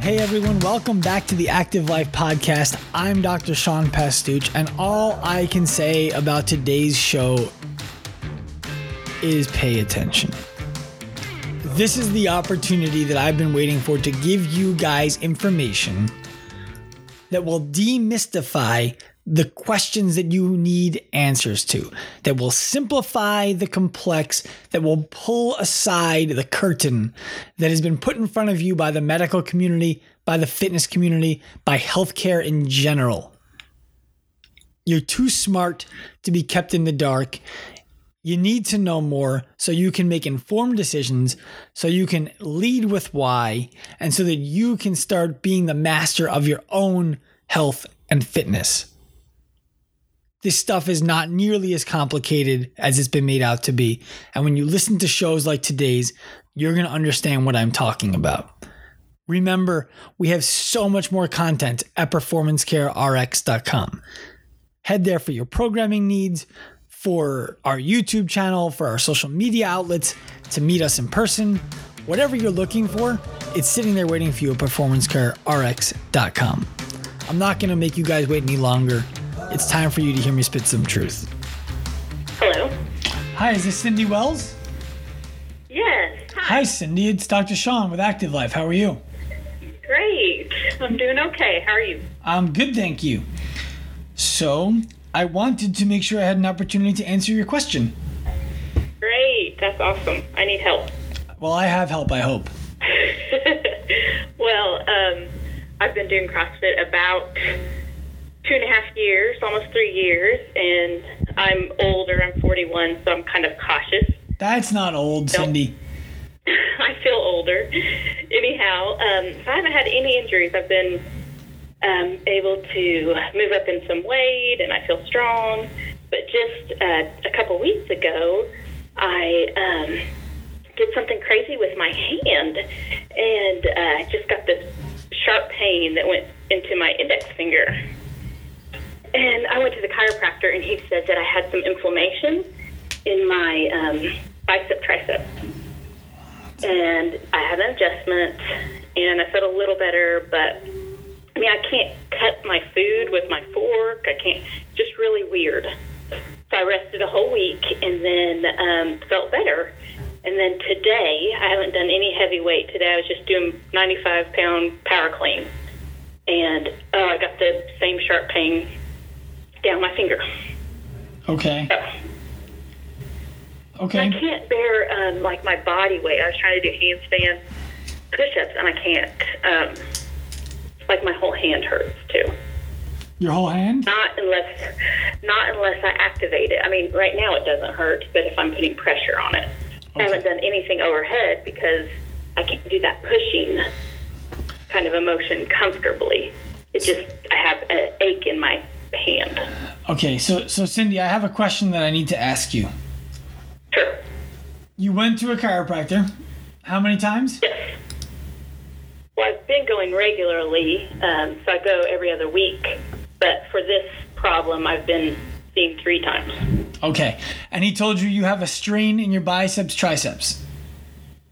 Hey everyone, welcome back to the Active Life Podcast. I'm Dr. Sean Pastuch, and all I can say about today's show is pay attention. This is the opportunity that I've been waiting for to give you guys information that will demystify the questions that you need answers to, that will simplify the complex, that will pull aside the curtain that has been put in front of you by the medical community, by the fitness community, by healthcare in general. You're too smart to be kept in the dark. You need to know more so you can make informed decisions, so you can lead with why, and so that you can start being the master of your own health and fitness this stuff is not nearly as complicated as it's been made out to be. And when you listen to shows like today's, you're going to understand what I'm talking about. Remember, we have so much more content at performancecarerx.com. Head there for your programming needs, for our YouTube channel, for our social media outlets, to meet us in person. Whatever you're looking for, it's sitting there waiting for you at performancecarerx.com. I'm not going to make you guys wait any longer. It's time for you to hear me spit some truth. Hello. Hi, is this Cindy Wells? Yes. Hi. Hi, Cindy. It's Dr. Sean with Active Life. How are you? Great. I'm doing okay. How are you? I'm good, thank you. So, I wanted to make sure I had an opportunity to answer your question. Great. That's awesome. I need help. Well, I have help, I hope. well, um, I've been doing CrossFit about two and a half years, almost three years, and I'm older. I'm 41, so I'm kind of cautious. That's not old, Cindy. I feel older. Anyhow, um, so I haven't had any injuries. I've been um, able to move up in some weight, and I feel strong. But just uh, a couple weeks ago, I um, did something crazy with my hand, and uh, I just got this sharp pain that went into my index finger. I went to the chiropractor, and he said that I had some inflammation in my um, bicep tricep. And I had an adjustment, and I felt a little better, but I mean, I can't cut my food with my fork. I can't, just really weird. So I rested a whole week and then um, felt better. And then today, I haven't done any heavy weight today. I was just doing 95 pound power clean. And oh, I got the same sharp pain down my finger. Okay. So, Okay. I can't bear um, like my body weight. I was trying to do handstand push-ups, and I can't. Um, like my whole hand hurts too. Your whole hand? Not unless, not unless I activate it. I mean, right now it doesn't hurt, but if I'm putting pressure on it, I haven't done anything overhead because I can't do that pushing kind of emotion comfortably. It just I have an ache in my hand. Okay, so so Cindy, I have a question that I need to ask you. Sure. You went to a chiropractor. How many times? Yes. Well, I've been going regularly, um, so I go every other week. But for this problem, I've been seeing three times. Okay. And he told you you have a strain in your biceps, triceps.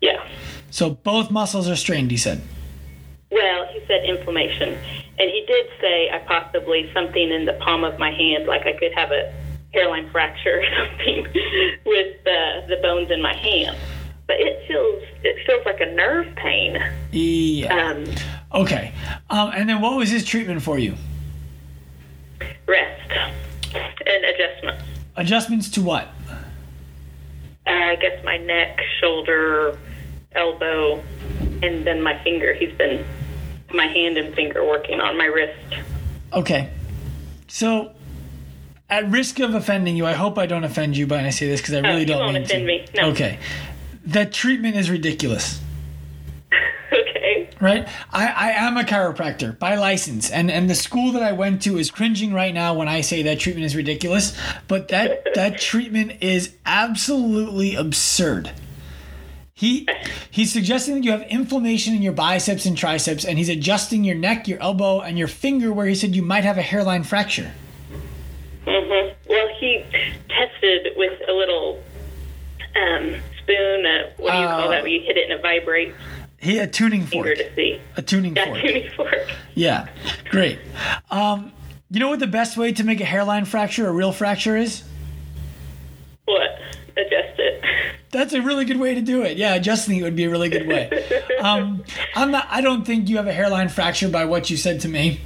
Yeah. So both muscles are strained, he said. Well, he said inflammation, and he did say I possibly something in the palm of my hand, like I could have a hairline fracture or something with uh, the bones in my hand. But it feels it feels like a nerve pain. Yeah. Um, Okay. Um, and then what was his treatment for you? rest and adjustments. Adjustments to what? Uh, I guess my neck, shoulder, elbow, and then my finger. He's been my hand and finger working on my wrist. Okay. So, at risk of offending you, I hope I don't offend you when I say this because I really Oh, don't won't mean offend to. me. No. Okay. That treatment is ridiculous, okay. right? I, I am a chiropractor by license, and, and the school that I went to is cringing right now when I say that treatment is ridiculous, but that, that treatment is absolutely absurd. He he's suggesting that you have inflammation in your biceps and triceps, and he's adjusting your neck, your elbow, and your finger where he said you might have a hairline fracture. hmm Well, he tested with a little um, spoon. Uh, what do you Oh. call that? Where you hit it and it vibrates. He a tuning fork. to see. A tuning Yeah, fork. tuning fork. Yeah, great. Um, you know what the best way to make a hairline fracture a real fracture is? What? Adjust it. That's a really good way to do it. Yeah, adjusting it would be a really good way. Um, I'm not. I don't think you have a hairline fracture by what you said to me,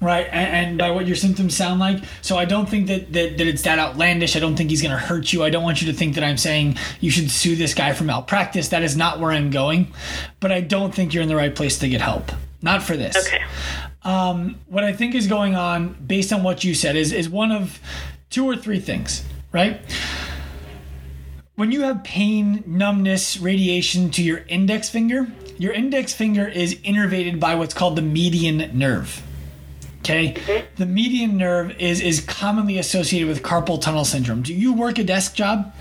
right? And, and by what your symptoms sound like. So I don't think that, that that it's that outlandish. I don't think he's going to hurt you. I don't want you to think that I'm saying you should sue this guy for malpractice. That is not where I'm going. But I don't think you're in the right place to get help. Not for this. Okay. what I think is going on, based on what you said, is is one of two or three things, right? When you have pain, numbness, radiation to your index finger, your index finger is innervated by what's called the median nerve. Okay, the median nerve is is commonly associated with carpal tunnel syndrome. Do you work a desk job?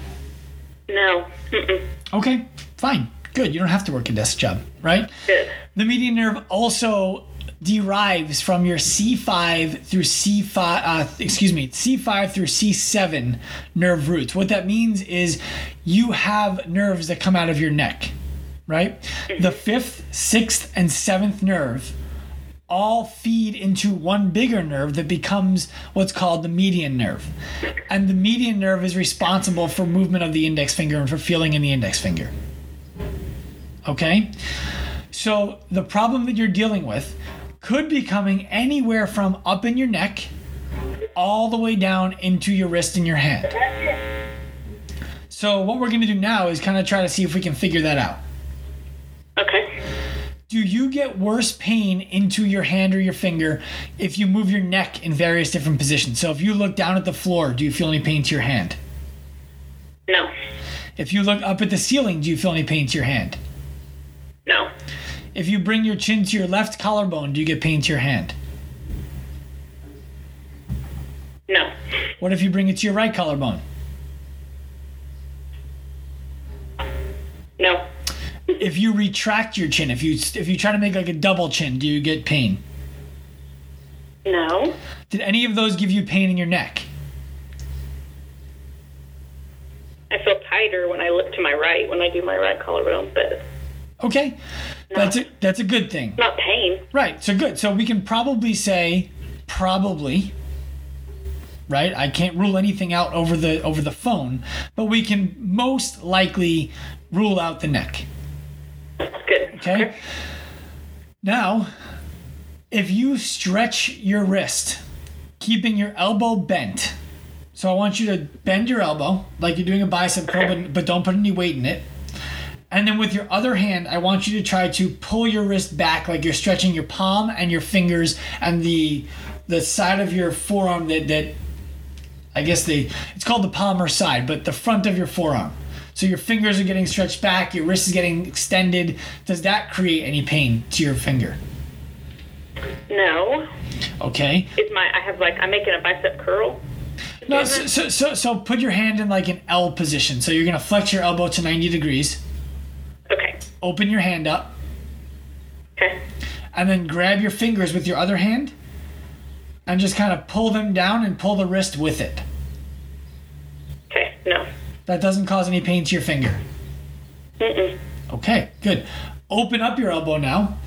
No. Mm-mm. Okay, fine, good. You don't have to work a desk job, right? Good. The median nerve also derives from your C5 through C5, uh, excuse me, C5 through C7 nerve roots. What that means is you have nerves that come out of your neck, right? The fifth, sixth, and seventh nerve all feed into one bigger nerve that becomes what's called the median nerve. And the median nerve is responsible for movement of the index finger and for feeling in the index finger. Okay? So the problem that you're dealing with could be coming anywhere from up in your neck all the way down into your wrist and your hand. So what we're going to do now is kind of try to see if we can figure that out. Okay. Do you get worse pain into your hand or your finger if you move your neck in various different positions? So if you look down at the floor, do you feel any pain to your hand? No. If you look up at the ceiling, do you feel any pain to your hand? If you bring your chin to your left collarbone, do you get pain to your hand? No. What if you bring it to your right collarbone? No. If you retract your chin, if you if you try to make like a double chin, do you get pain? No. Did any of those give you pain in your neck? I feel tighter when I look to my right when I do my right collarbone, but Okay, that's a that's a good thing. not pain. Right. So good. So we can probably say probably right? I can't rule anything out over the over the phone, but we can most likely rule out the neck. Good. Okay? Now, if you stretch your wrist, keeping your elbow bent. So I want you to bend your elbow like you're doing a bicep curl, but, but don't put any weight in it. And then with your other hand, I want you to try to pull your wrist back like you're stretching your palm and your fingers and the the side of your forearm that that I guess they it's called the palmar side, but the front of your forearm. So your fingers are getting stretched back, your wrist is getting extended. Does that create any pain to your finger? No. Okay. Is my I have like I'm making a bicep curl. No, so, so, so, so put your hand in like an L position. So you're gonna flex your elbow to 90 degrees. Open your hand up, Okay. and then grab your fingers with your other hand and just kind of pull them down and pull the wrist with it. Okay. No. That doesn't cause any pain to your finger. Mm-mm. Okay, good. Open up your elbow now.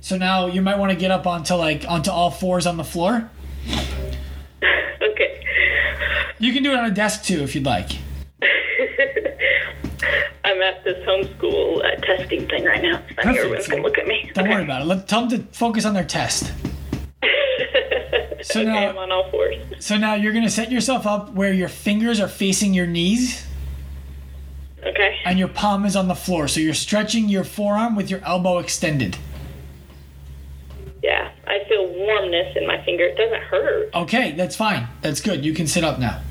So now you might want to get up onto like onto all fours on the floor. Okay. You can do it on a desk too if you'd like. At this homeschool uh, testing thing right now. I think everyone's gonna look at me. Don't okay. worry about it. Let tell them to focus on their test. So okay, now- I'm on all fours. So now you're gonna set yourself up where your fingers are facing your knees Okay. and your palm is on the floor. So you're stretching your forearm with your elbow extended. Yeah. I feel warmness in my finger. It doesn't hurt. Okay, that's fine. That's good. You can sit up now.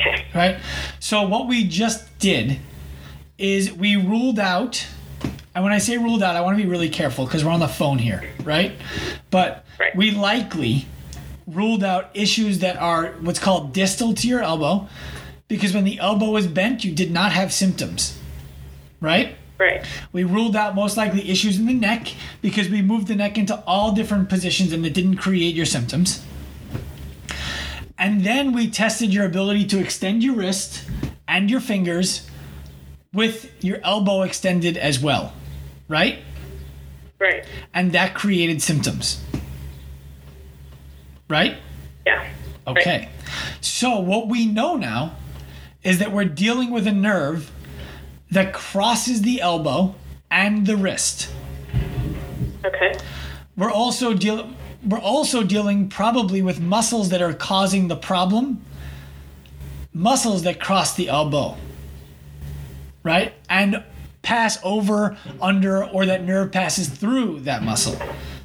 Okay. Right? So what we just did is we ruled out and when I say ruled out, I want to be really careful because we're on the phone here, right? But Right. we likely ruled out issues that are what's called distal to your elbow because when the elbow was bent, you did not have symptoms, right? Right. We ruled out most likely issues in the neck because we moved the neck into all different positions and it didn't create your symptoms. And then we tested your ability to extend your wrist and your fingers with your elbow extended as well. right? Right. And that created symptoms. Right? Yeah. Okay. So what we know now is that we're dealing with a nerve that crosses the elbow and the wrist. Okay. We're also dealing we're also dealing probably with muscles that are causing the problem. Muscles that cross the elbow. Right? And pass over, under, or that nerve passes through that muscle.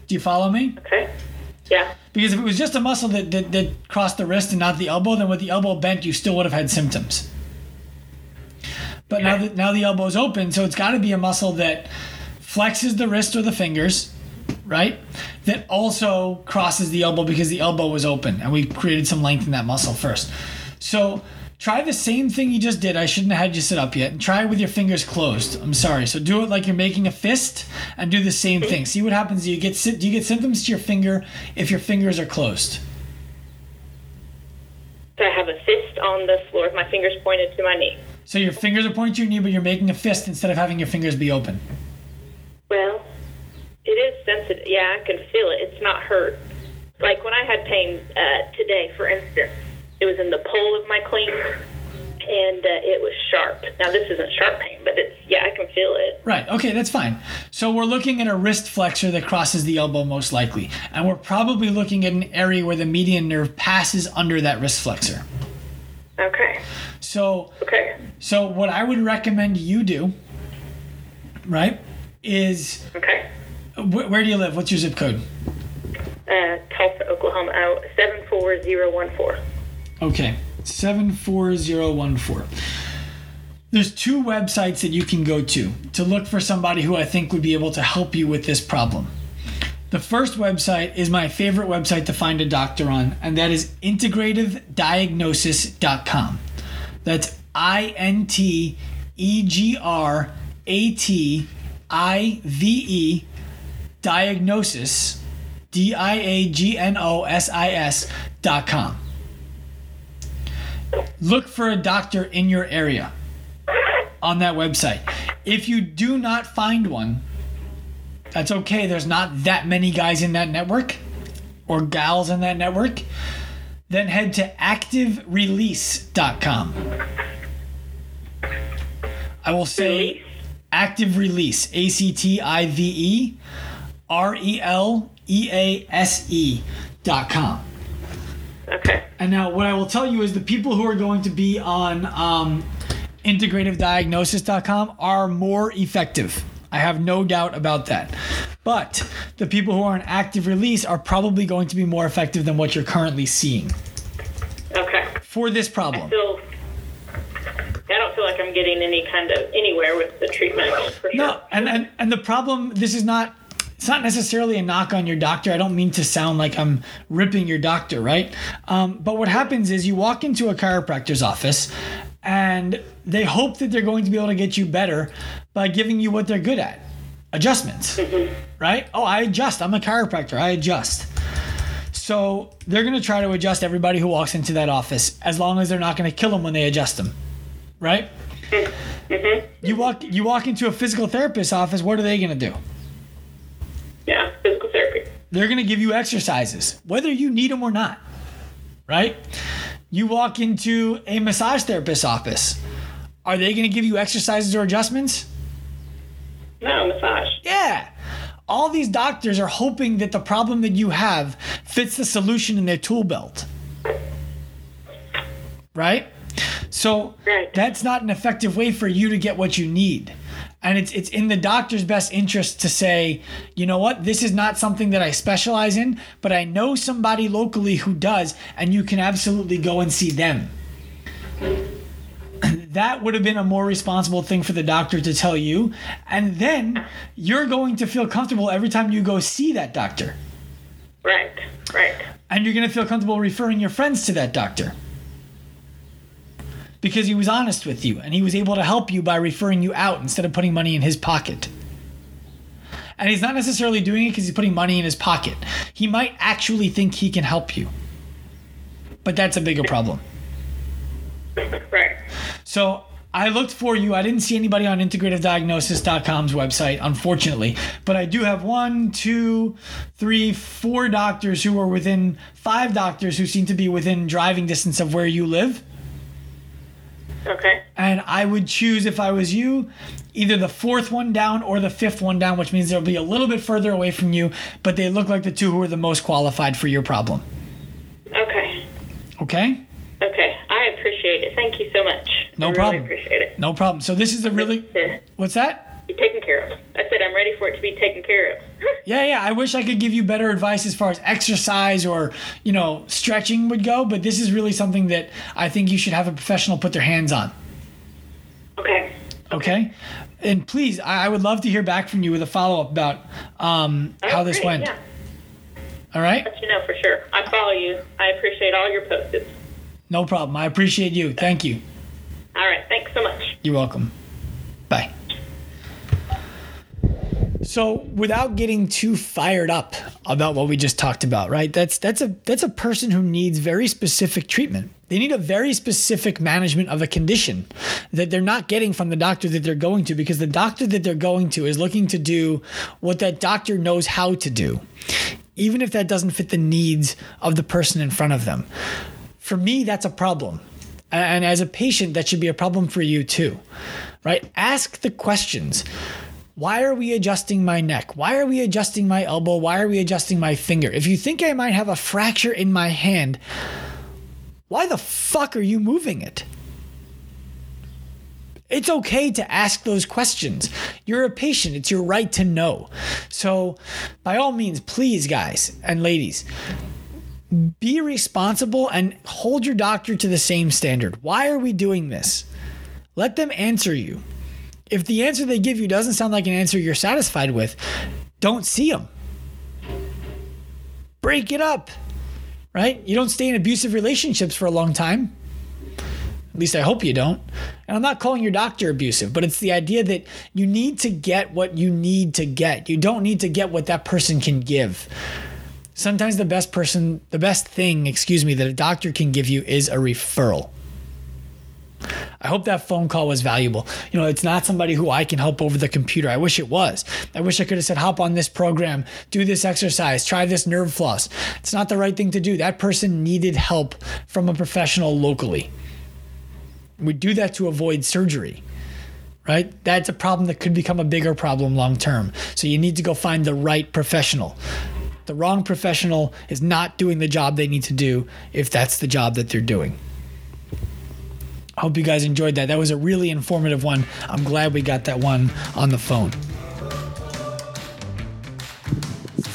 Do you follow me? Okay. Yeah. Because if it was just a muscle that, that, that crossed the wrist and not the elbow, then with the elbow bent, you still would have had symptoms. But now that now the elbow's open, so it's got to be a muscle that flexes the wrist or the fingers, right? That also crosses the elbow because the elbow was open, and we created some length in that muscle first. So try the same thing you just did. I shouldn't have had you sit up yet. And try it with your fingers closed. I'm sorry. So do it like you're making a fist, and do the same thing. See what happens. Do you get do you get symptoms to your finger if your fingers are closed? So I have a fist on the floor my fingers pointed to my knee. So your fingers are pointing to your knee, but you're making a fist instead of having your fingers be open. Well, it is sensitive. Yeah, I can feel it. It's not hurt. Like when I had pain uh, today, for instance, it was in the pole of my clean, and uh, it was sharp. Now this isn't sharp pain, but it's yeah, I can feel it. Right. Okay, that's fine. So we're looking at a wrist flexor that crosses the elbow most likely, and we're probably looking at an area where the median nerve passes under that wrist flexor. Okay. So Okay. so what I would recommend you do, right, is Okay. wh- where do you live? What's your zip code? Uh, Tulsa, Oklahoma. Oh, seven four zero one four. Okay, 74014. There's two websites that you can go to to look for somebody who I think would be able to help you with this problem. The first website is my favorite website to find a doctor on, and that is integrativediagnosis.com. That's I N T E G R A T I V E diagnosis, D I A G N O S I S dot com look for a doctor in your area on that website. If you do not find one, that's okay. There's not that many guys in that network or gals in that network. Then head to activerelease.com. I will say active release, A C T I V E R E L E A S E dot com. Okay. And now, what I will tell you is the people who are going to be on um, integrativediagnosis.com are more effective. I have no doubt about that. But the people who are on active release are probably going to be more effective than what you're currently seeing Okay. for this problem. Feel. I don't feel like I'm getting any kind of anywhere with the treatment for sure. No, and, and and the problem this is not it's not necessarily a knock on your doctor. I don't mean to sound like I'm ripping your doctor, right? Um, but what happens is you walk into a chiropractor's office and they hope that they're going to be able to get you better by giving you what they're good at adjustments, right? Oh, I adjust. I'm a chiropractor. I adjust. So they're going to try to adjust everybody who walks into that office as long as they're not going to kill them when they adjust them, right? You walk you walk into a physical therapist's office. What are they going to do? Yeah, physical therapy. They're going to give you exercises, whether you need them or not, right? You walk into a massage therapist's office. Are they going to give you exercises or adjustments? No, massage. Yeah. All these doctors are hoping that the problem that you have fits the solution in their tool belt. Right? So Right. that's not an effective way for you to get what you need. And it's it's in the doctor's best interest to say, you know what, this is not something that I specialize in, but I know somebody locally who does, and you can absolutely go and see them. that would have been a more responsible thing for the doctor to tell you. And then you're going to feel comfortable every time you go see that doctor. Right. Right. And you're going to feel comfortable referring your friends to that doctor. Because he was honest with you and he was able to help you by referring you out instead of putting money in his pocket. And he's not necessarily doing it because he's putting money in his pocket. He might actually think he can help you. But that's a bigger problem. Right. So I looked for you. I didn't see anybody on integrativediagnosis.com's website, unfortunately. But I do have one, two, three, four doctors who are within five doctors who seem to be within driving distance of where you live. Okay. And I would choose, if I was you, either the fourth one down or the fifth one down, which means they'll be a little bit further away from you, but they look like the two who are the most qualified for your problem. Okay. Okay? Okay. I appreciate it. Thank you so much. No I problem. Really appreciate it. No problem. So this is a really. What's that? Be taken care of. I said I'm ready for it to be taken care of. Yeah, yeah. I wish I could give you better advice as far as exercise or, you know, stretching would go, but this is really something that I think you should have a professional put their hands on. okay. Okay? And please, I I would love to hear back from you with a follow up about um, how Oh, this great, went. Yeah. All right? Let you know for sure. I follow you. I appreciate all your posts. No problem. I appreciate you. Thank you. All right. Thanks so much. You're welcome. So, without getting too fired up about what we just talked about, right? That's that's a that's a person who needs very specific treatment. They need a very specific management of a condition that they're not getting from the doctor that they're going to because the doctor that they're going to is looking to do what that doctor knows how to do, even if that doesn't fit the needs of the person in front of them. For me, that's a problem. And as a patient, that should be a problem for you too, right? Ask the questions. Why are we adjusting my neck? Why are we adjusting my elbow? Why are we adjusting my finger? If you think I might have a fracture in my hand, why the fuck are you moving it? It's okay to ask those questions. You're a patient, it's your right to know. So, by all means, please, guys and ladies, be responsible and hold your doctor to the same standard. Why are we doing this? Let them answer you. If the answer they give you doesn't sound like an answer you're satisfied with, don't see them. Break it up, right? You don't stay in abusive relationships for a long time. At least I hope you don't. And I'm not calling your doctor abusive, but it's the idea that you need to get what you need to get. You don't need to get what that person can give. Sometimes the best person, the best thing, excuse me, that a doctor can give you is a referral. I hope that phone call was valuable. You know, it's not somebody who I can help over the computer. I wish it was. I wish I could have said, hop on this program, do this exercise, try this nerve floss. It's not the right thing to do. That person needed help from a professional locally. We do that to avoid surgery, right? That's a problem that could become a bigger problem long term. So you need to go find the right professional. The wrong professional is not doing the job they need to do if that's the job that they're doing. Hope you guys enjoyed that. That was a really informative one. I'm glad we got that one on the phone.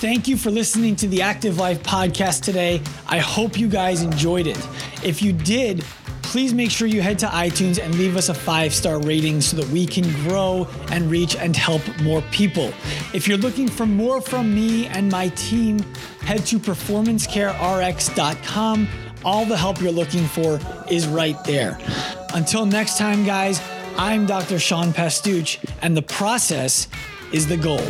Thank you for listening to the Active Life podcast today. I hope you guys enjoyed it. If you did, please make sure you head to iTunes and leave us a five star rating so that we can grow and reach and help more people. If you're looking for more from me and my team, head to performancecarerx.com. All the help you're looking for is right there. Until next time, guys, I'm Dr. Sean Pastuch, and the process is the goal.